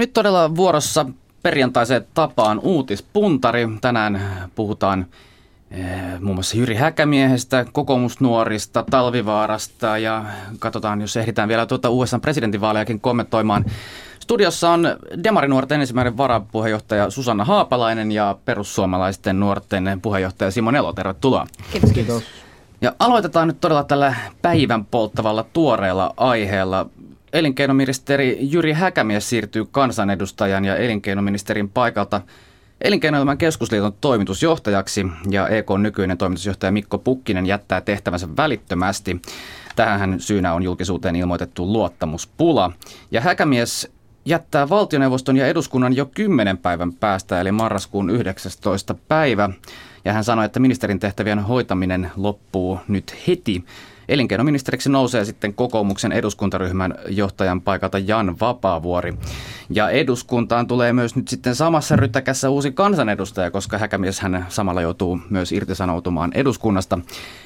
nyt todella vuorossa perjantaiseen tapaan uutispuntari. Tänään puhutaan eh, muun muassa Jyri Häkämiehestä, kokoomusnuorista, Talvivaarasta ja katsotaan, jos ehditään vielä tuota USA presidentinvaalejakin kommentoimaan. Studiossa on Demarinuorten ensimmäinen varapuheenjohtaja Susanna Haapalainen ja perussuomalaisten nuorten puheenjohtaja Simon Elo. Tervetuloa. Kiitos. Kiitos. Ja aloitetaan nyt todella tällä päivän polttavalla tuoreella aiheella. Elinkeinoministeri Jyri Häkämies siirtyy kansanedustajan ja elinkeinoministerin paikalta Elinkeinoelämän keskusliiton toimitusjohtajaksi ja EK nykyinen toimitusjohtaja Mikko Pukkinen jättää tehtävänsä välittömästi. Tähän syynä on julkisuuteen ilmoitettu luottamuspula. Ja Häkämies jättää valtioneuvoston ja eduskunnan jo kymmenen päivän päästä, eli marraskuun 19. päivä. Ja hän sanoi, että ministerin tehtävien hoitaminen loppuu nyt heti. Elinkeinoministeriksi nousee sitten kokoomuksen eduskuntaryhmän johtajan paikalta Jan Vapaavuori. Ja eduskuntaan tulee myös nyt sitten samassa ryttäkässä uusi kansanedustaja, koska Häkämies hän samalla joutuu myös irtisanoutumaan eduskunnasta.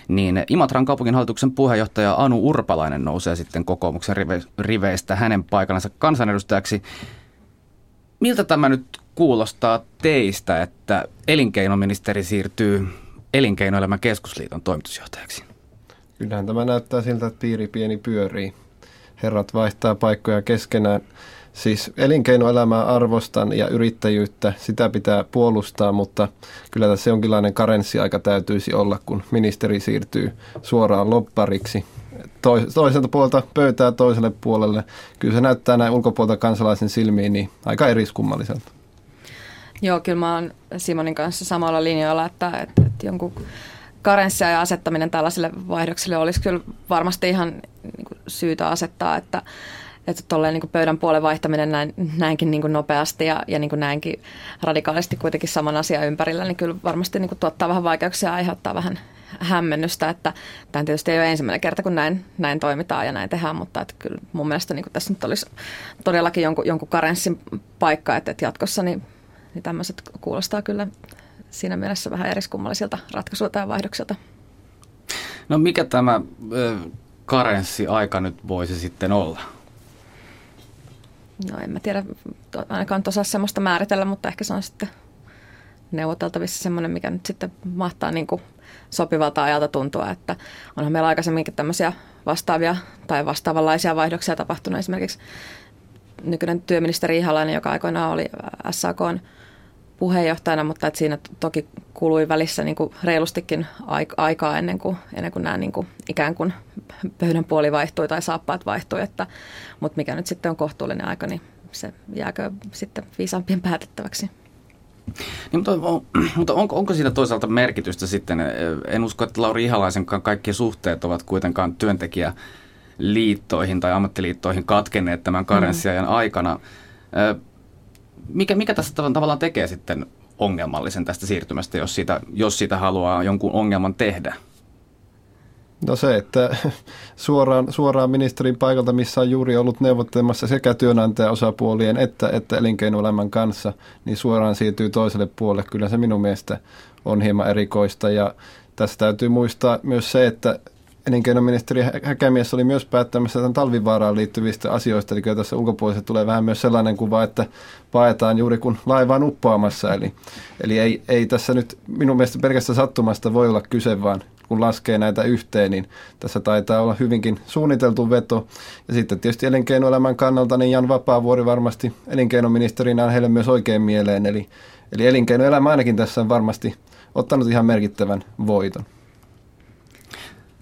Niin Imatran kaupunginhallituksen puheenjohtaja Anu Urpalainen nousee sitten kokoomuksen riveistä hänen paikallansa kansanedustajaksi. Miltä tämä nyt kuulostaa teistä, että elinkeinoministeri siirtyy Elinkeinoelämän keskusliiton toimitusjohtajaksi? Kyllähän tämä näyttää siltä, että piiri pieni pyörii. Herrat vaihtaa paikkoja keskenään. Siis elinkeinoelämää arvostan ja yrittäjyyttä, sitä pitää puolustaa, mutta kyllä tässä jonkinlainen karenssiaika täytyisi olla, kun ministeri siirtyy suoraan loppariksi toiselta puolelta pöytää toiselle puolelle. Kyllä se näyttää näin ulkopuolta kansalaisen silmiin niin aika eriskummalliselta. Joo, kyllä mä oon Simonin kanssa samalla linjoilla, että, että, että jonkun karenssia ja asettaminen tällaiselle vaihdokselle olisi kyllä varmasti ihan niin kuin syytä asettaa, että että tolleen niin pöydän puolen vaihtaminen näin, näinkin niin nopeasti ja, ja niin näinkin radikaalisti kuitenkin saman asian ympärillä, niin kyllä varmasti niin tuottaa vähän vaikeuksia ja aiheuttaa vähän hämmennystä, että tämä tietysti ei ole ensimmäinen kerta, kun näin, näin toimitaan ja näin tehdään, mutta että kyllä mun mielestä niin tässä nyt olisi todellakin jonkun, jonkun karenssin paikka, että, että jatkossa niin, niin tämmöiset kuulostaa kyllä siinä mielessä vähän eriskummallisilta ratkaisuilta ja vaihdoksilta. No mikä tämä karenssiaika nyt voisi sitten olla? No en mä tiedä, ainakaan osaa semmoista määritellä, mutta ehkä se on sitten neuvoteltavissa semmoinen, mikä nyt sitten mahtaa niin kuin sopivalta ajalta tuntua, että onhan meillä aikaisemminkin tämmöisiä vastaavia tai vastaavanlaisia vaihdoksia tapahtunut. Esimerkiksi nykyinen työministeri Ihalainen, joka aikoinaan oli SAKn puheenjohtajana, mutta että siinä toki kului välissä niin kuin reilustikin aikaa ennen kuin, ennen kuin nämä niin kuin ikään kuin pöydän puoli vaihtui tai saappaat vaihtui, että, mutta mikä nyt sitten on kohtuullinen aika, niin se jääkö sitten viisaampien päätettäväksi. Niin, mutta, on, mutta onko, onko siinä toisaalta merkitystä sitten? En usko, että Lauri Ihalaisenkaan kaikki suhteet ovat kuitenkaan työntekijäliittoihin tai ammattiliittoihin katkenneet tämän karenssiajan mm. aikana mikä, mikä tässä tavallaan tekee sitten ongelmallisen tästä siirtymästä, jos siitä, jos siitä haluaa jonkun ongelman tehdä? No se, että suoraan, suoraan ministerin paikalta, missä on juuri ollut neuvottelemassa sekä työnantajaosapuolien että, että elinkeinoelämän kanssa, niin suoraan siirtyy toiselle puolelle. Kyllä se minun mielestä on hieman erikoista ja tässä täytyy muistaa myös se, että elinkeinoministeri Häkämies oli myös päättämässä tämän talvivaaraan liittyvistä asioista, eli kyllä tässä ulkopuolisesti tulee vähän myös sellainen kuva, että paetaan juuri kun laiva on uppoamassa, eli, eli ei, ei tässä nyt minun mielestä pelkästään sattumasta voi olla kyse, vaan kun laskee näitä yhteen, niin tässä taitaa olla hyvinkin suunniteltu veto. Ja sitten tietysti elinkeinoelämän kannalta, niin Jan Vapaavuori varmasti elinkeinoministerinä on heille myös oikein mieleen, eli, eli elinkeinoelämä ainakin tässä on varmasti ottanut ihan merkittävän voiton.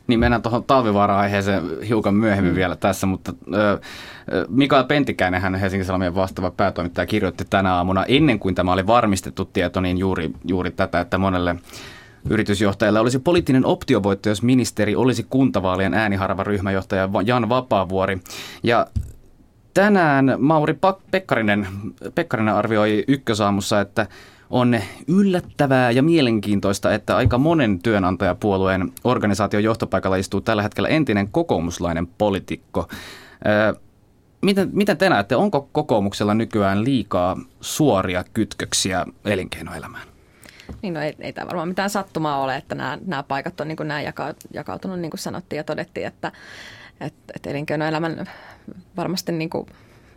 Niin mennään tuohon talvivaara-aiheeseen hiukan myöhemmin mm. vielä tässä, mutta äh, Mikael Pentikäinen, hän Helsingin Sanomien vastaava päätoimittaja, kirjoitti tänä aamuna ennen kuin tämä oli varmistettu tieto, niin juuri, juuri tätä, että monelle yritysjohtajalle olisi poliittinen optiovoitto, jos ministeri olisi kuntavaalien ääniharva ryhmäjohtaja Jan Vapaavuori. Ja tänään Mauri Pekkarinen, Pekkarinen arvioi ykkösaamussa, että on yllättävää ja mielenkiintoista, että aika monen työnantajapuolueen organisaation johtopaikalla istuu tällä hetkellä entinen kokoomuslainen poliitikko. Miten, miten te näette, onko kokoomuksella nykyään liikaa suoria kytköksiä elinkeinoelämään? Niin no ei, ei tämä varmaan mitään sattumaa ole, että nämä, nämä paikat on niin kuin näin jakautunut, niin kuin sanottiin ja todettiin, että, että, että elinkeinoelämän varmasti niin kuin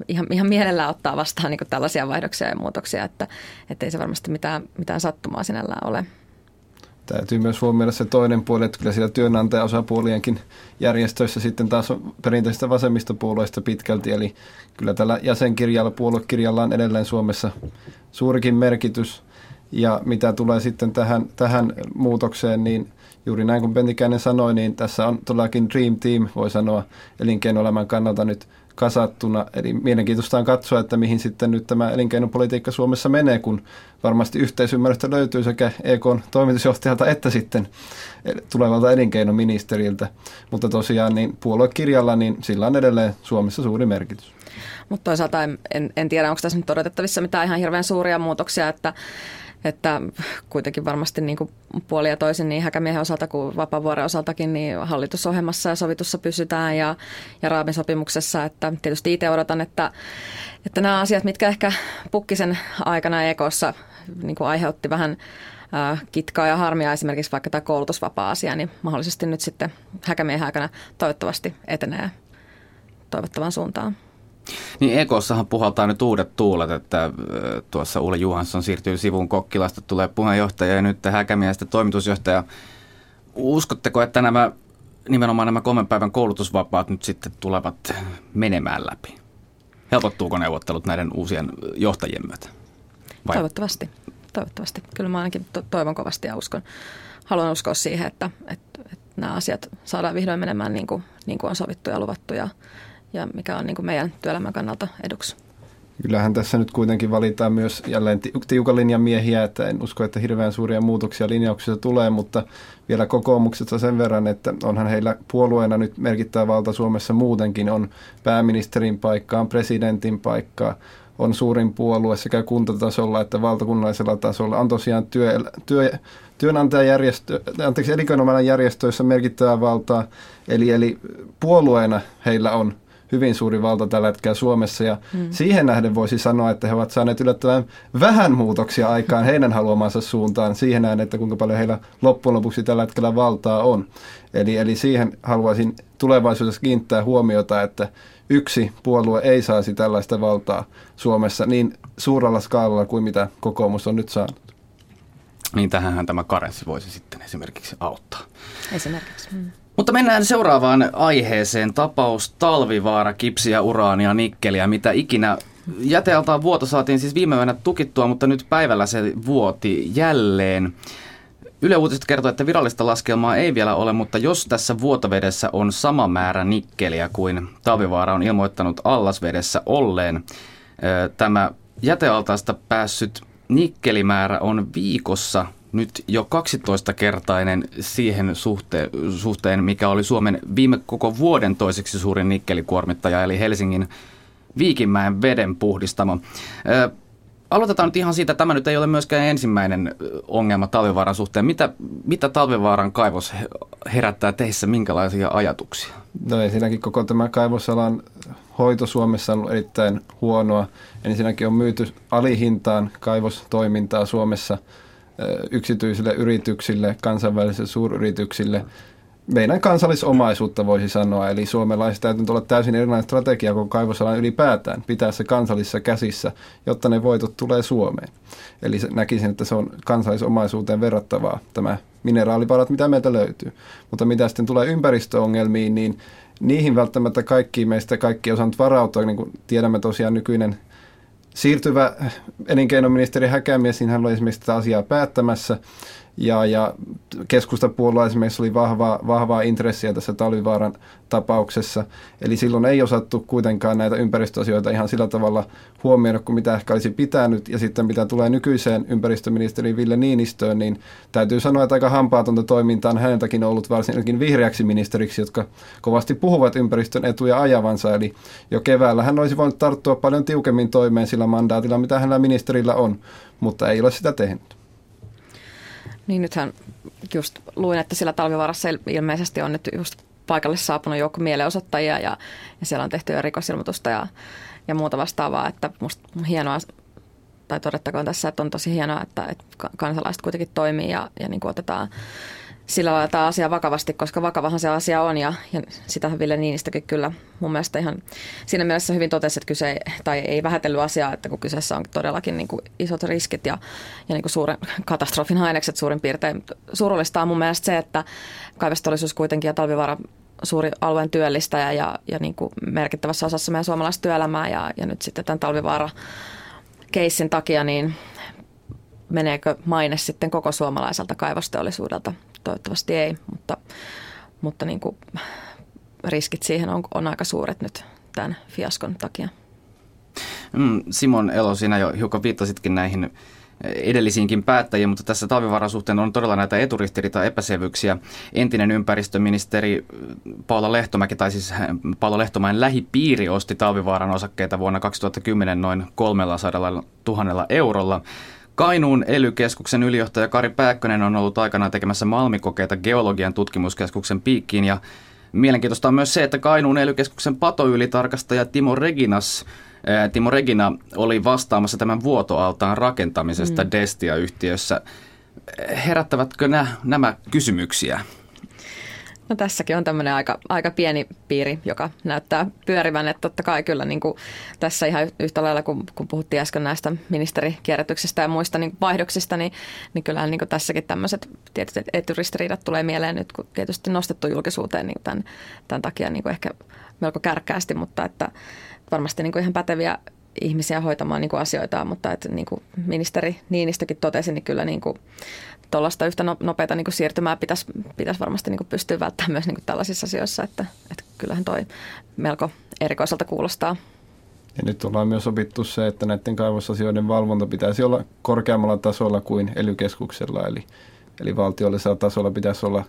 ihan, ihan mielellään ottaa vastaan niin tällaisia vaihdoksia ja muutoksia, että ei se varmasti mitään, mitään sattumaa sinällään ole. Täytyy myös huomioida se toinen puoli, että kyllä siellä työnantajaosapuolienkin järjestöissä sitten taas on perinteistä vasemmistopuolueista pitkälti, eli kyllä tällä jäsenkirjalla, puoluekirjalla on edelleen Suomessa suurikin merkitys. Ja mitä tulee sitten tähän, tähän muutokseen, niin juuri näin kuin Pentikäinen sanoi, niin tässä on todellakin Dream Team, voi sanoa, elinkeinoelämän kannalta nyt kasattuna. Eli mielenkiintoista on katsoa, että mihin sitten nyt tämä elinkeinopolitiikka Suomessa menee, kun varmasti yhteisymmärrystä löytyy sekä EK toimitusjohtajalta että sitten tulevalta elinkeinoministeriltä. Mutta tosiaan niin puoluekirjalla, niin sillä on edelleen Suomessa suuri merkitys. Mutta toisaalta en, en, en tiedä, onko tässä nyt odotettavissa mitään ihan hirveän suuria muutoksia, että että kuitenkin varmasti niin kuin puoli ja toisin niin Häkämiehen osalta kuin Vapavuoren osaltakin niin hallitusohjelmassa ja sovitussa pysytään ja, ja raamisopimuksessa. Että tietysti itse odotan, että, että nämä asiat, mitkä ehkä Pukkisen aikana EKssa niin kuin aiheutti vähän kitkaa ja harmia, esimerkiksi vaikka tämä koulutusvapaa-asia, niin mahdollisesti nyt sitten Häkämiehen aikana toivottavasti etenee toivottavan suuntaan. Niin EKssahan puhaltaa nyt uudet tuulet, että tuossa Ulle Juhansson siirtyy sivun Kokkilasta, tulee puheenjohtaja ja nyt Häkämiestä toimitusjohtaja. Uskotteko, että nämä nimenomaan nämä kolmen päivän koulutusvapaat nyt sitten tulevat menemään läpi? Helpottuuko neuvottelut näiden uusien johtajien myötä? Vai? Toivottavasti. Toivottavasti. Kyllä mä ainakin to- toivon kovasti ja uskon. Haluan uskoa siihen, että, että, että nämä asiat saadaan vihdoin menemään niin kuin, niin kuin on sovittu ja luvattu ja, ja mikä on niin kuin meidän työelämän kannalta eduksi. Kyllähän tässä nyt kuitenkin valitaan myös jälleen tiukan linjan miehiä, että en usko, että hirveän suuria muutoksia linjauksissa tulee, mutta vielä kokoomuksesta sen verran, että onhan heillä puolueena nyt merkittävä valta Suomessa muutenkin, on pääministerin paikkaa, on presidentin paikkaa, on suurin puolue sekä kuntatasolla että valtakunnallisella tasolla. On tosiaan työ, työ, työnantajajärjestö, anteeksi, elinkeinoelämän järjestöissä merkittävää valtaa, eli, eli puolueena heillä on hyvin suuri valta tällä hetkellä Suomessa ja mm. siihen nähden voisi sanoa, että he ovat saaneet yllättävän vähän muutoksia aikaan heidän haluamansa suuntaan siihen nähden, että kuinka paljon heillä loppujen lopuksi tällä hetkellä valtaa on. Eli, eli siihen haluaisin tulevaisuudessa kiinnittää huomiota, että yksi puolue ei saisi tällaista valtaa Suomessa niin suurella skaalalla kuin mitä kokoomus on nyt saanut. Niin tähän tämä karenssi voisi sitten esimerkiksi auttaa. Esimerkiksi. Mm. Mutta mennään seuraavaan aiheeseen. Tapaus Talvivaara, kipsiä, uraania, nikkeliä, mitä ikinä. Jätealtaan vuoto saatiin siis viime yönä tukittua, mutta nyt päivällä se vuoti jälleen. Yle Uutiset kertoo, että virallista laskelmaa ei vielä ole, mutta jos tässä vuotovedessä on sama määrä nikkeliä kuin Talvivaara on ilmoittanut allasvedessä olleen, tämä jätealtaasta päässyt nikkelimäärä on viikossa nyt jo 12-kertainen siihen suhteen, suhteen, mikä oli Suomen viime koko vuoden toiseksi suurin nikkelikuormittaja, eli Helsingin Viikinmäen veden puhdistamo. Aloitetaan nyt ihan siitä, tämä nyt ei ole myöskään ensimmäinen ongelma talvivaaran suhteen. Mitä, mitä talvivaaran kaivos herättää teissä, minkälaisia ajatuksia? No ensinnäkin koko tämä kaivosalan hoito Suomessa on ollut erittäin huonoa. Ensinnäkin on myyty alihintaan kaivostoimintaa Suomessa – yksityisille yrityksille, kansainvälisille suuryrityksille meidän kansallisomaisuutta voisi sanoa. Eli suomalaiset täytyy olla täysin erilainen strategia kuin kaivosalan ylipäätään, pitää se kansallisissa käsissä, jotta ne voitot tulee Suomeen. Eli näkisin, että se on kansallisomaisuuteen verrattavaa tämä mineraaliparat, mitä meiltä löytyy. Mutta mitä sitten tulee ympäristöongelmiin, niin niihin välttämättä kaikki meistä kaikki osannut varautua, niin kuin tiedämme tosiaan nykyinen siirtyvä elinkeinoministeri Häkämies, niin hän oli esimerkiksi tätä asiaa päättämässä. Ja, ja keskustapuolella esimerkiksi oli vahvaa, vahvaa intressiä tässä Talvivaaran tapauksessa. Eli silloin ei osattu kuitenkaan näitä ympäristöasioita ihan sillä tavalla huomioida kuin mitä ehkä olisi pitänyt. Ja sitten mitä tulee nykyiseen ympäristöministeriin Ville Niinistöön, niin täytyy sanoa, että aika hampaatonta toimintaa on häneltäkin ollut varsinkin vihreäksi ministeriksi, jotka kovasti puhuvat ympäristön etuja ajavansa. Eli jo keväällä hän olisi voinut tarttua paljon tiukemmin toimeen sillä mandaatilla, mitä hänellä ministerillä on, mutta ei ole sitä tehnyt. Niin nythän just luin, että sillä talvivarassa ilmeisesti on nyt just paikalle saapunut joukko mielenosoittajia ja, ja siellä on tehty jo rikosilmoitusta ja, ja muuta vastaavaa, että musta hienoa, tai todettakoon tässä, että on tosi hienoa, että, että kansalaiset kuitenkin toimii ja, ja niin kuin otetaan sillä lailla tämä asia vakavasti, koska vakavahan se asia on ja, ja sitähän Ville Niinistökin kyllä mun mielestä ihan siinä mielessä hyvin totesi, että kyse ei, tai ei vähätellyt asiaa, että kun kyseessä on todellakin niin kuin isot riskit ja, ja niin kuin suuren katastrofin ainekset suurin piirtein. Surullista on mun mielestä se, että kaivostollisuus kuitenkin ja talvivaara suuri alueen työllistäjä ja, ja niin kuin merkittävässä osassa meidän suomalaista työelämää ja, ja nyt sitten tämän talvivaara keissin takia, niin meneekö maine sitten koko suomalaiselta kaivosteollisuudelta? Toivottavasti ei, mutta, mutta niin kuin riskit siihen on, on aika suuret nyt tämän fiaskon takia. Mm, Simon Elo, sinä jo hiukan viittasitkin näihin edellisiinkin päättäjiin, mutta tässä talvivaaran suhteen on todella näitä eturistiriita epäselvyyksiä. Entinen ympäristöministeri Paula Lehtomäki, tai siis Paula Lehtomäen lähipiiri osti talvivaaran osakkeita vuonna 2010 noin 300 000 eurolla. Kainuun ely-keskuksen ylijohtaja Kari Pääkkönen on ollut aikanaan tekemässä malmikokeita geologian tutkimuskeskuksen piikkiin ja Mielenkiintoista on myös se, että Kainuun ely patoylitarkastaja Timo Reginas Timo Regina oli vastaamassa tämän vuotoaltaan rakentamisesta mm. Destia-yhtiössä. Herättävätkö nämä, nämä kysymyksiä? No tässäkin on tämmöinen aika, aika pieni piiri, joka näyttää pyörivän, että totta kai kyllä niin kuin tässä ihan yhtä lailla, kun, kun puhuttiin äsken näistä ministerikierrätyksestä ja muista niin vaihdoksista, niin, niin kyllähän niin kuin tässäkin tämmöiset tietyt eturistiriidat tulee mieleen nyt, kun tietysti nostettu julkisuuteen niin tämän, tämän takia niin kuin ehkä melko kärkkäästi, mutta että varmasti niin kuin ihan päteviä ihmisiä hoitamaan niin kuin asioita, mutta että niin kuin ministeri Niinistökin totesi, niin kyllä niin kuin tuollaista yhtä no, nopeata niin kuin siirtymää pitäisi, pitäisi varmasti niin kuin pystyä välttämään myös niin kuin tällaisissa asioissa, että, että kyllähän toi melko erikoiselta kuulostaa. Ja nyt ollaan myös opittu se, että näiden kaivosasioiden valvonta pitäisi olla korkeammalla tasolla kuin ely eli, eli valtiollisella tasolla pitäisi olla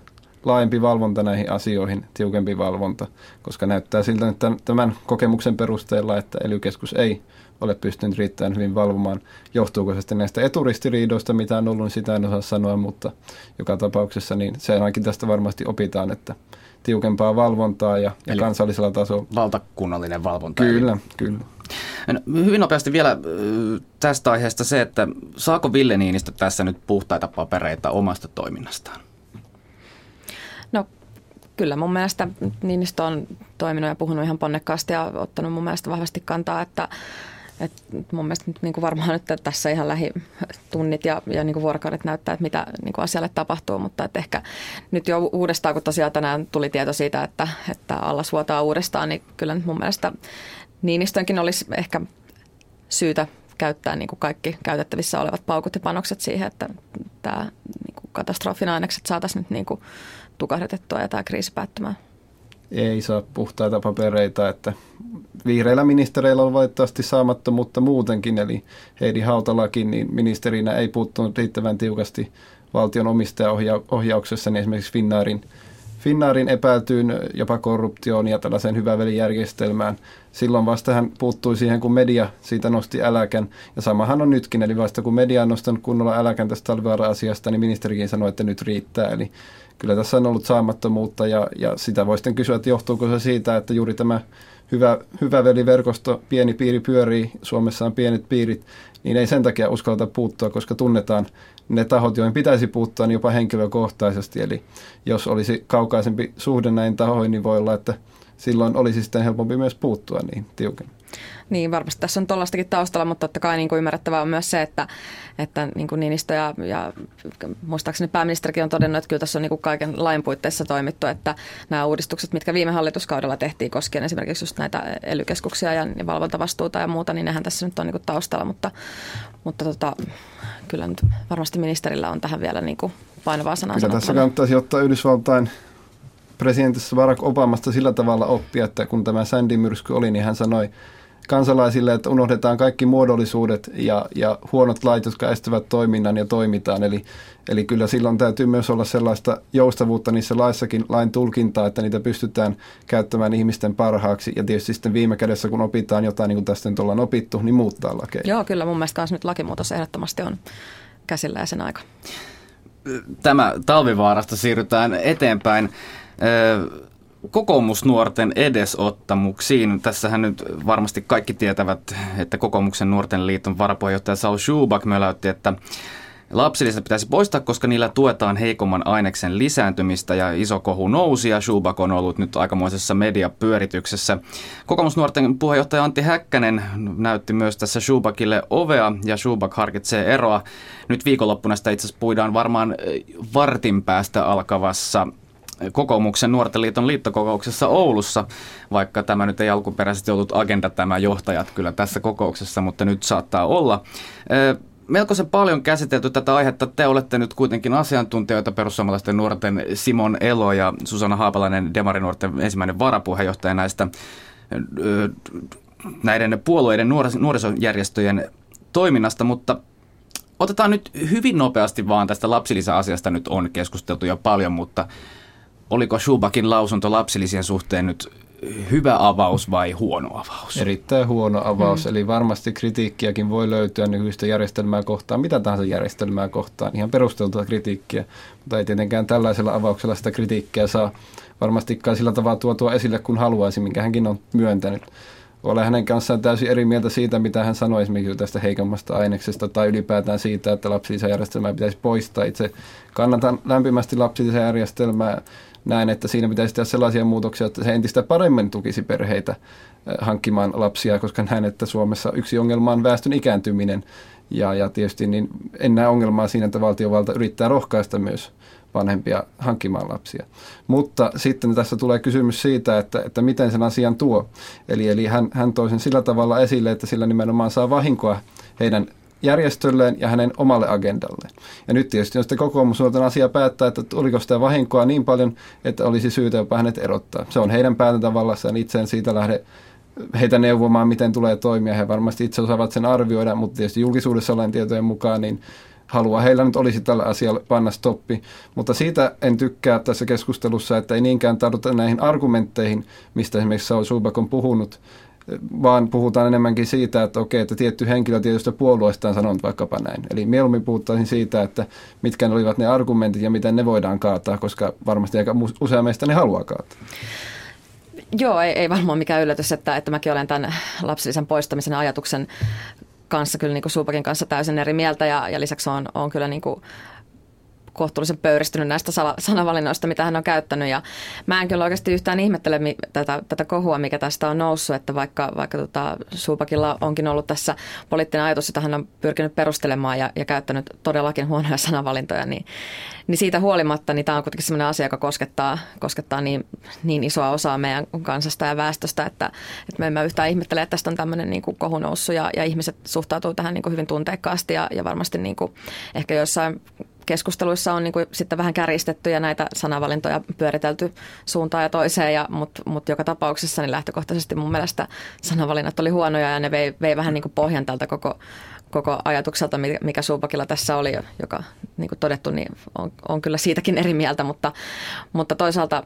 laajempi valvonta näihin asioihin, tiukempi valvonta, koska näyttää siltä että tämän kokemuksen perusteella, että ely ei ole pystynyt riittämään hyvin valvomaan. Johtuuko se sitten näistä eturistiriidoista, mitä on ollut, niin sitä en osaa sanoa, mutta joka tapauksessa niin se ainakin tästä varmasti opitaan, että tiukempaa valvontaa ja, ja kansallisella tasolla. Valtakunnallinen valvonta. Kyllä, eli. kyllä. No, hyvin nopeasti vielä tästä aiheesta se, että saako Ville Niinistö tässä nyt puhtaita papereita omasta toiminnastaan? Kyllä mun mielestä Niinistö on toiminut ja puhunut ihan ponnekkaasti ja ottanut mun mielestä vahvasti kantaa, että et mun mielestä nyt niin kuin varmaan nyt tässä ihan lähitunnit ja, ja niin kuin vuorokaudet näyttää, että mitä niin kuin asialle tapahtuu, mutta että ehkä nyt jo uudestaan, kun tosiaan tänään tuli tieto siitä, että, että allas vuotaa uudestaan, niin kyllä nyt mun mielestä Niinistönkin olisi ehkä syytä käyttää niin kuin kaikki käytettävissä olevat paukut ja panokset siihen, että tämä niin kuin katastrofin ainekset saataisiin nyt niin kuin tukahdutettua ja tämä kriisi päättymään. Ei saa puhtaita papereita, että vihreillä ministereillä on valitettavasti saamattomuutta muutenkin, eli Heidi Hautalakin niin ministerinä ei puuttunut riittävän tiukasti valtion omistajaohjauksessa, niin esimerkiksi Finnaarin, Finnaarin epäiltyyn jopa korruptioon ja tällaiseen hyvävelijärjestelmään. Silloin vasta hän puuttui siihen, kun media siitä nosti äläkän. Ja samahan on nytkin, eli vasta kun media on nostanut kunnolla äläkän tästä talvivaara-asiasta, niin ministerikin sanoi, että nyt riittää. Eli kyllä tässä on ollut saamattomuutta ja, ja sitä voi sitten kysyä, että johtuuko se siitä, että juuri tämä hyvä, hyvä veliverkosto, pieni piiri pyörii, Suomessa on pienet piirit, niin ei sen takia uskalleta puuttua, koska tunnetaan ne tahot, joihin pitäisi puuttua, niin jopa henkilökohtaisesti. Eli jos olisi kaukaisempi suhde näin tahoihin, niin voi olla, että silloin olisi sitten helpompi myös puuttua niin tiukemmin. Niin, varmasti tässä on tuollaistakin taustalla, mutta totta kai niin kuin ymmärrettävää on myös se, että, että niin kuin Niinistö ja, ja muistaakseni pääministerikin on todennut, että kyllä tässä on niin kuin kaiken lain puitteissa toimittu, että nämä uudistukset, mitkä viime hallituskaudella tehtiin koskien esimerkiksi just näitä ely ja valvontavastuuta ja muuta, niin nehän tässä nyt on niin kuin taustalla, mutta, mutta tota, kyllä nyt varmasti ministerillä on tähän vielä niin kuin painavaa sanaa Kyllä tässä kannattaisi ottaa Yhdysvaltain presidentissä Barack Obamasta sillä tavalla oppia, että kun tämä Sandy-myrsky oli, niin hän sanoi kansalaisille, että unohdetaan kaikki muodollisuudet ja, ja huonot lait, jotka estävät toiminnan ja toimitaan. Eli, eli kyllä silloin täytyy myös olla sellaista joustavuutta niissä laissakin, lain tulkintaa, että niitä pystytään käyttämään ihmisten parhaaksi. Ja tietysti sitten viime kädessä, kun opitaan jotain, niin kuin tästä nyt ollaan opittu, niin muuttaa lakeja. Joo, kyllä mun mielestä myös nyt lakimuutos ehdottomasti on käsillä ja sen aika. Tämä talvivaarasta siirrytään eteenpäin kokoomusnuorten edesottamuksiin. Tässähän nyt varmasti kaikki tietävät, että kokoomuksen nuorten liiton varapuheenjohtaja Saul Schubach möläytti, että Lapsilisät pitäisi poistaa, koska niillä tuetaan heikomman aineksen lisääntymistä ja iso kohu nousi ja Schubak on ollut nyt aikamoisessa mediapyörityksessä. Kokoomusnuorten puheenjohtaja Antti Häkkänen näytti myös tässä Schubakille ovea ja Schubak harkitsee eroa. Nyt viikonloppuna sitä itse asiassa puidaan varmaan vartin päästä alkavassa kokoomuksen nuorten liiton liittokokouksessa Oulussa, vaikka tämä nyt ei alkuperäisesti ollut agenda tämä johtajat kyllä tässä kokouksessa, mutta nyt saattaa olla. Melkoisen paljon käsitelty tätä aihetta. Te olette nyt kuitenkin asiantuntijoita perussuomalaisten nuorten Simon Elo ja Susanna Haapalainen Demarinuorten ensimmäinen varapuheenjohtaja näistä näiden puolueiden nuorisojärjestöjen toiminnasta, mutta otetaan nyt hyvin nopeasti vaan tästä lapsilisäasiasta nyt on keskusteltu jo paljon, mutta oliko Schubakin lausunto lapsilisien suhteen nyt hyvä avaus vai huono avaus? Erittäin huono avaus, hmm. eli varmasti kritiikkiäkin voi löytyä nykyistä järjestelmää kohtaan, mitä tahansa järjestelmää kohtaan, ihan perusteltua kritiikkiä, mutta ei tietenkään tällaisella avauksella sitä kritiikkiä saa varmastikaan sillä tavalla tuotua esille, kun haluaisi, minkä hänkin on myöntänyt. Olen hänen kanssaan täysin eri mieltä siitä, mitä hän sanoi esimerkiksi tästä heikommasta aineksesta tai ylipäätään siitä, että lapsilisäjärjestelmää pitäisi poistaa. Itse kannatan lämpimästi lapsilisäjärjestelmää näen, että siinä pitäisi tehdä sellaisia muutoksia, että se entistä paremmin tukisi perheitä hankkimaan lapsia, koska näen, että Suomessa yksi ongelma on väestön ikääntyminen. Ja, ja tietysti niin en näe ongelmaa siinä, että valtiovalta yrittää rohkaista myös vanhempia hankkimaan lapsia. Mutta sitten tässä tulee kysymys siitä, että, että miten sen asian tuo. Eli, eli hän, hän toi sen sillä tavalla esille, että sillä nimenomaan saa vahinkoa heidän järjestölleen ja hänen omalle agendalleen. Ja nyt tietysti on sitten kokoomusnuorten asia päättää, että oliko sitä vahinkoa niin paljon, että olisi syytä jopa hänet erottaa. Se on heidän päätäntävallassaan, itse en siitä lähde heitä neuvomaan, miten tulee toimia. He varmasti itse osaavat sen arvioida, mutta tietysti julkisuudessa olen tietojen mukaan, niin halua heillä nyt olisi tällä asialla panna stoppi. Mutta siitä en tykkää tässä keskustelussa, että ei niinkään tarvita näihin argumentteihin, mistä esimerkiksi Saul Subak on puhunut, vaan puhutaan enemmänkin siitä, että okei, että tietty henkilö tietystä puolueesta on sanonut vaikkapa näin. Eli mieluummin puhuttaisiin siitä, että mitkä olivat ne argumentit ja miten ne voidaan kaataa, koska varmasti aika usea meistä ne haluaa kaataa. Joo, ei, ei varmaan mikään yllätys, että, että mäkin olen tämän lapsellisen poistamisen ajatuksen kanssa kyllä niin kuin Suupakin kanssa täysin eri mieltä ja, ja lisäksi on, on kyllä niin kuin kohtuullisen pöyristynyt näistä sanavalinnoista, mitä hän on käyttänyt. Ja mä en kyllä oikeasti yhtään ihmettele tätä, tätä kohua, mikä tästä on noussut, että vaikka, vaikka tota, Suupakilla onkin ollut tässä poliittinen ajatus, että hän on pyrkinyt perustelemaan ja, ja käyttänyt todellakin huonoja sanavalintoja, niin, niin siitä huolimatta niin tämä on kuitenkin sellainen asia, joka koskettaa, koskettaa niin, niin isoa osaa meidän kansasta ja väestöstä, että, että me emme yhtään ihmettele, että tästä on tämmöinen niin kuin kohu noussut ja, ja ihmiset suhtautuu tähän niin kuin hyvin tunteikkaasti ja, ja varmasti niin kuin ehkä jossain keskusteluissa on niin kuin sitten vähän kärjistetty ja näitä sanavalintoja pyöritelty suuntaan ja toiseen, ja, mutta mut joka tapauksessa niin lähtökohtaisesti mun mielestä sanavalinnat oli huonoja ja ne vei, vei vähän niin kuin pohjan tältä koko, koko ajatukselta, mikä Suupakilla tässä oli, joka niin kuin todettu, niin on, on kyllä siitäkin eri mieltä, mutta, mutta toisaalta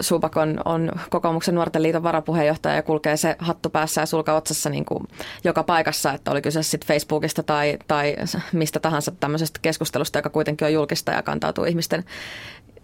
Subak on, on kokoomuksen nuorten liiton varapuheenjohtaja ja kulkee se hattu päässä ja sulka otsassa niin kuin joka paikassa, että oli kyse sitten Facebookista tai, tai mistä tahansa tämmöisestä keskustelusta, joka kuitenkin on julkista ja kantautuu ihmisten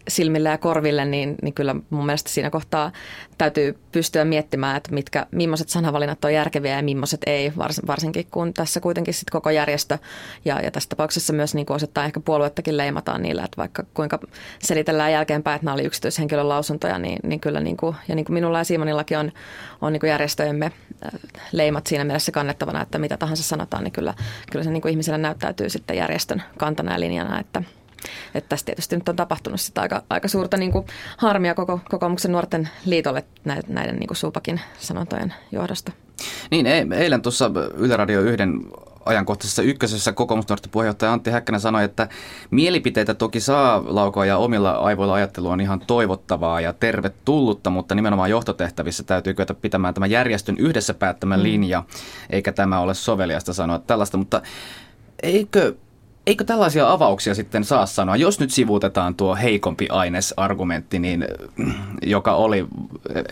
silmille ja korville, niin, niin kyllä mun mielestä siinä kohtaa täytyy pystyä miettimään, että mitkä, millaiset sanavalinnat on järkeviä ja millaiset ei, vars, varsinkin kun tässä kuitenkin sit koko järjestö ja, ja tässä tapauksessa myös niin osittain ehkä puoluettakin leimataan niillä, että vaikka kuinka selitellään jälkeenpäin, että nämä oli yksityishenkilön lausuntoja, niin, niin kyllä niin kuin, ja niin kuin minulla ja Simonillakin on, on niin kuin järjestöjemme äh, leimat siinä mielessä kannettavana, että mitä tahansa sanotaan, niin kyllä, kyllä se niin kuin ihmiselle näyttäytyy sitten järjestön kantana ja linjana, että – että tässä tietysti nyt on tapahtunut sitä aika, aika suurta niin kuin harmia koko kokoomuksen nuorten liitolle näiden, näiden niin kuin Suupakin sanontojen johdosta. Niin, eilen tuossa Yle Radio 1 ajankohtaisessa ykkösessä kokoomusnuorten puheenjohtaja Antti Häkkänen sanoi, että mielipiteitä toki saa laukoa ja omilla aivoilla ajattelu on ihan toivottavaa ja tervetullutta, mutta nimenomaan johtotehtävissä täytyy kyetä pitämään tämä järjestön yhdessä päättämä mm. linja, eikä tämä ole soveliasta sanoa tällaista, mutta eikö Eikö tällaisia avauksia sitten saa sanoa, jos nyt sivuutetaan tuo heikompi ainesargumentti, niin, joka oli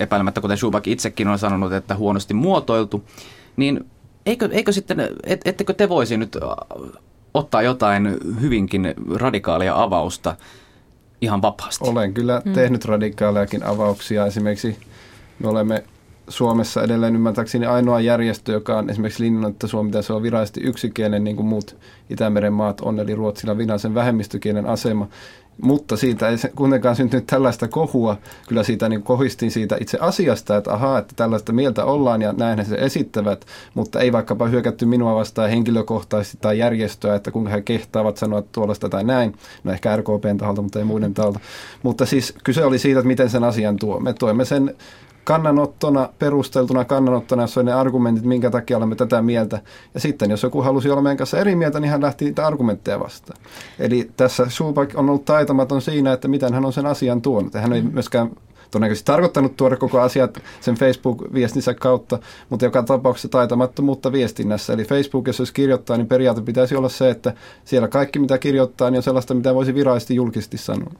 epäilemättä, kuten Schubach itsekin on sanonut, että huonosti muotoiltu, niin eikö, eikö sitten, et, ettekö te voisi nyt ottaa jotain hyvinkin radikaalia avausta ihan vapaasti? Olen kyllä hmm. tehnyt radikaalejakin avauksia. Esimerkiksi me olemme Suomessa edelleen ymmärtääkseni ainoa järjestö, joka on esimerkiksi linjannut, että Suomi pitäisi olla virallisesti yksikielen, niin kuin muut Itämeren maat on, eli Ruotsilla virallisen vähemmistökielen asema. Mutta siitä ei kuitenkaan syntynyt tällaista kohua. Kyllä siitä niin kohistiin siitä itse asiasta, että ahaa, että tällaista mieltä ollaan ja näin se esittävät, mutta ei vaikkapa hyökätty minua vastaan henkilökohtaisesti tai järjestöä, että kuinka he kehtaavat sanoa tuollaista tai näin. No ehkä RKPn taholta, mutta ei muiden taholta. Mutta siis kyse oli siitä, että miten sen asian tuo. Me toimme sen kannanottona, perusteltuna kannanottona, jos on ne argumentit, minkä takia olemme tätä mieltä. Ja sitten, jos joku halusi olla meidän kanssa eri mieltä, niin hän lähti niitä argumentteja vastaan. Eli tässä Schubach on ollut taitamaton siinä, että miten hän on sen asian tuonut. Hän ei mm. myöskään todennäköisesti tarkoittanut tuoda koko asiat sen Facebook-viestinsä kautta, mutta joka tapauksessa taitamattomuutta viestinnässä. Eli Facebookissa, jos kirjoittaa, niin periaate pitäisi olla se, että siellä kaikki mitä kirjoittaa, niin on sellaista, mitä voisi virallisesti julkisesti sanoa.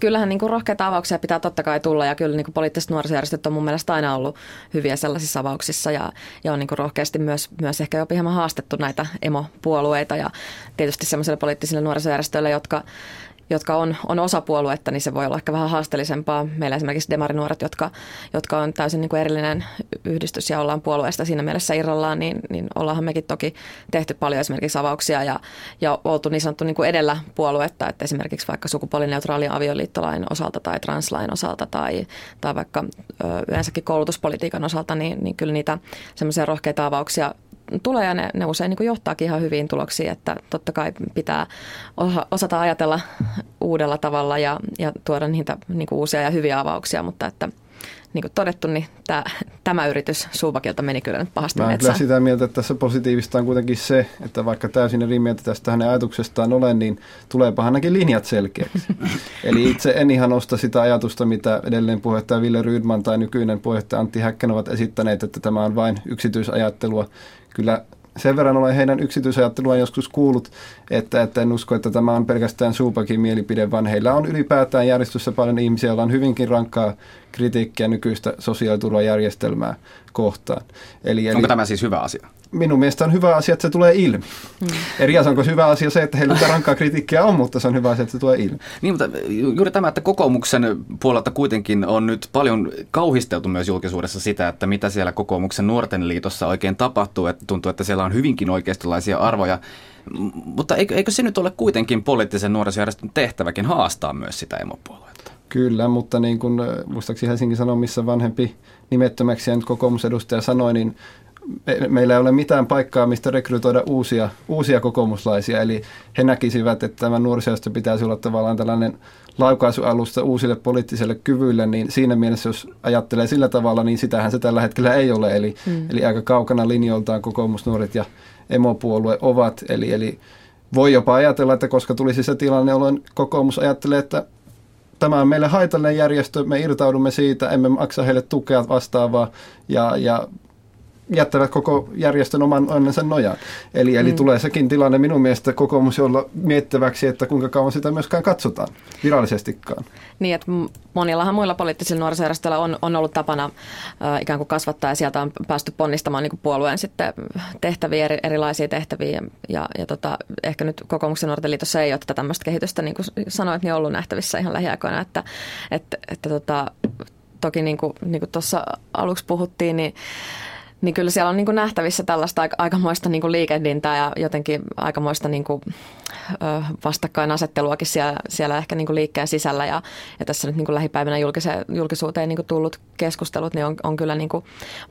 Kyllähän niin rohkeita avauksia pitää totta kai tulla ja kyllä niin poliittiset nuorisojärjestöt on mun mielestä aina ollut hyviä sellaisissa avauksissa ja, ja on niin rohkeasti myös, myös ehkä jopa hieman haastettu näitä emopuolueita ja tietysti sellaisille poliittisille nuorisojärjestöille, jotka jotka on, on osa puoluetta, niin se voi olla ehkä vähän haasteellisempaa. Meillä esimerkiksi demarinuoret, jotka, jotka on täysin niin kuin erillinen yhdistys ja ollaan puolueesta siinä mielessä irrallaan, niin, niin ollaanhan mekin toki tehty paljon esimerkiksi avauksia ja, ja oltu niin sanottu niin kuin edellä puoluetta, että esimerkiksi vaikka sukupuolineutraalin avioliittolain osalta tai translain osalta tai, tai vaikka yleensäkin koulutuspolitiikan osalta, niin, niin kyllä niitä semmoisia rohkeita avauksia tulee ja ne, ne usein niin johtaakin ihan hyviin tuloksiin, että totta kai pitää osata ajatella uudella tavalla ja, ja tuoda niitä niin uusia ja hyviä avauksia, mutta että niin kuin todettu, niin tämä, tämä yritys Suubakilta meni kyllä nyt pahasti Mä metsään. kyllä sitä mieltä, että tässä positiivista on kuitenkin se, että vaikka täysin eri mieltä tästä hänen ajatuksestaan olen, niin tuleepa ainakin linjat selkeäksi. Eli itse en ihan osta sitä ajatusta, mitä edelleen puheenjohtaja Ville Rydman tai nykyinen puheenjohtaja Antti Häkkän ovat esittäneet, että tämä on vain yksityisajattelua kyllä sen verran olen heidän yksityisajattelua joskus kuullut, että, että en usko, että tämä on pelkästään Suupakin mielipide, vaan heillä on ylipäätään järjestössä paljon ihmisiä, joilla on hyvinkin rankkaa kritiikkiä nykyistä sosiaaliturvajärjestelmää kohtaan. Eli, eli, Onko tämä siis hyvä asia? Minun mielestä on hyvä asia, että se tulee ilmi. Mm. Eri asia onko hyvä asia se, että heillä rankkaa kritiikkiä on, mutta se on hyvä asia, että se tulee ilmi. Niin, mutta juuri tämä, että kokoomuksen puolelta kuitenkin on nyt paljon kauhisteltu myös julkisuudessa sitä, että mitä siellä kokoomuksen nuorten liitossa oikein tapahtuu, että tuntuu, että siellä on hyvinkin oikeistolaisia arvoja. Mutta eikö, eikö se nyt ole kuitenkin poliittisen nuorisojärjestön tehtäväkin haastaa myös sitä emopuoluetta? Kyllä, mutta niin kuin muistaakseni Helsingin Sanomissa vanhempi nimettömäksi ja nyt kokoomusedustaja sanoi, niin me, meillä ei ole mitään paikkaa, mistä rekrytoida uusia, uusia kokoomuslaisia. Eli he näkisivät, että tämä nuorisojärjestö pitäisi olla tavallaan tällainen laukaisualusta uusille poliittisille kyvyille, niin siinä mielessä, jos ajattelee sillä tavalla, niin sitähän se tällä hetkellä ei ole. Eli, mm. eli aika kaukana linjoiltaan kokoomusnuoret ja emopuolue ovat. Eli, eli voi jopa ajatella, että koska tulisi se tilanne, jolloin kokoomus ajattelee, että tämä on meille haitallinen järjestö, me irtaudumme siitä, emme maksa heille tukea vastaavaa ja, ja jättävät koko järjestön oman onnensa nojaan. Eli, eli mm. tulee sekin tilanne minun mielestä kokoomus olla miettäväksi, että kuinka kauan sitä myöskään katsotaan virallisestikaan. Niin, että monillahan muilla poliittisilla nuorisojärjestöillä on, on ollut tapana äh, ikään kuin kasvattaa ja sieltä on päästy ponnistamaan niin kuin puolueen sitten tehtäviä, eri, erilaisia tehtäviä ja, ja, ja tota, ehkä nyt kokoomuksen nuorten liitossa ei ole tätä tämmöistä kehitystä, niin kuin sanoit, niin ollut nähtävissä ihan lähiaikoina, että, että, että tota, toki niin kuin, niin kuin tuossa aluksi puhuttiin, niin niin kyllä siellä on niin kuin nähtävissä tällaista aikamoista niin kuin liikehdintää ja jotenkin aikamoista niin kuin vastakkainasetteluakin siellä, siellä ehkä niin kuin liikkeen sisällä. Ja, ja tässä nyt niin kuin lähipäivänä julkisuuteen niin kuin tullut keskustelut niin on, on kyllä niin kuin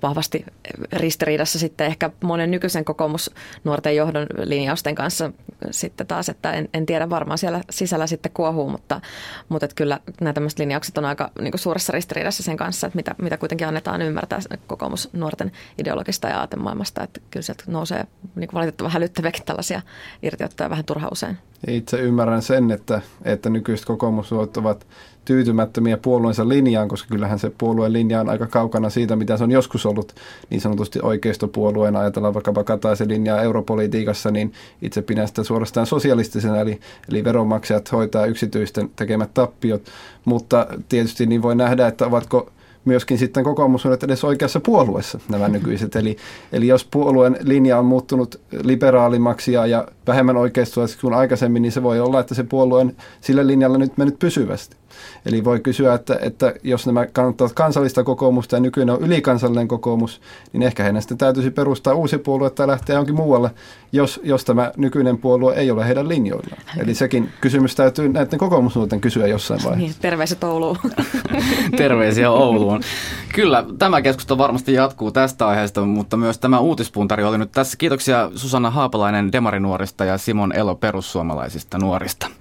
vahvasti ristiriidassa sitten ehkä monen nykyisen kokoomusnuorten johdon linjausten kanssa sitten taas, että en, en tiedä varmaan siellä sisällä sitten kuohuu, mutta, mutta että kyllä nämä tämmöiset linjaukset on aika niin kuin suuressa ristiriidassa sen kanssa, että mitä, mitä kuitenkin annetaan ymmärtää kokoomusnuorten ideologista ja aatemaailmasta, että kyllä sieltä nousee niin valitettavan hälyttäviäkin tällaisia irtiottoja vähän turha usein. Itse ymmärrän sen, että, että nykyiset kokoomusluot ovat tyytymättömiä puolueensa linjaan, koska kyllähän se puolueen linja on aika kaukana siitä, mitä se on joskus ollut niin sanotusti oikeistopuolueena. Ajatellaan vaikkapa Kataisen linjaa europolitiikassa, niin itse pidän sitä suorastaan sosialistisena, eli, eli veronmaksajat hoitaa yksityisten tekemät tappiot. Mutta tietysti niin voi nähdä, että ovatko myöskin sitten kokoomus on edes oikeassa puolueessa nämä nykyiset. Eli, eli jos puolueen linja on muuttunut liberaalimmaksi ja, ja vähemmän oikeistolaiseksi kuin aikaisemmin, niin se voi olla, että se puolueen sillä linjalla nyt mennyt pysyvästi. Eli voi kysyä, että, että jos nämä kannattavat kansallista kokoomusta ja nykyinen on ylikansallinen kokoomus, niin ehkä heidän sitten täytyisi perustaa uusi puolue tai lähteä johonkin muualle, jos, jos tämä nykyinen puolue ei ole heidän linjoillaan. Eli sekin kysymys täytyy näiden kokoomusnuorten kysyä jossain vaiheessa. Niin, terveiset Ouluun. Terveisiä Ouluun. Kyllä, tämä keskustelu varmasti jatkuu tästä aiheesta, mutta myös tämä uutispuntari oli nyt tässä. Kiitoksia Susanna Haapalainen Demarinuorista ja Simon Elo perussuomalaisista nuorista.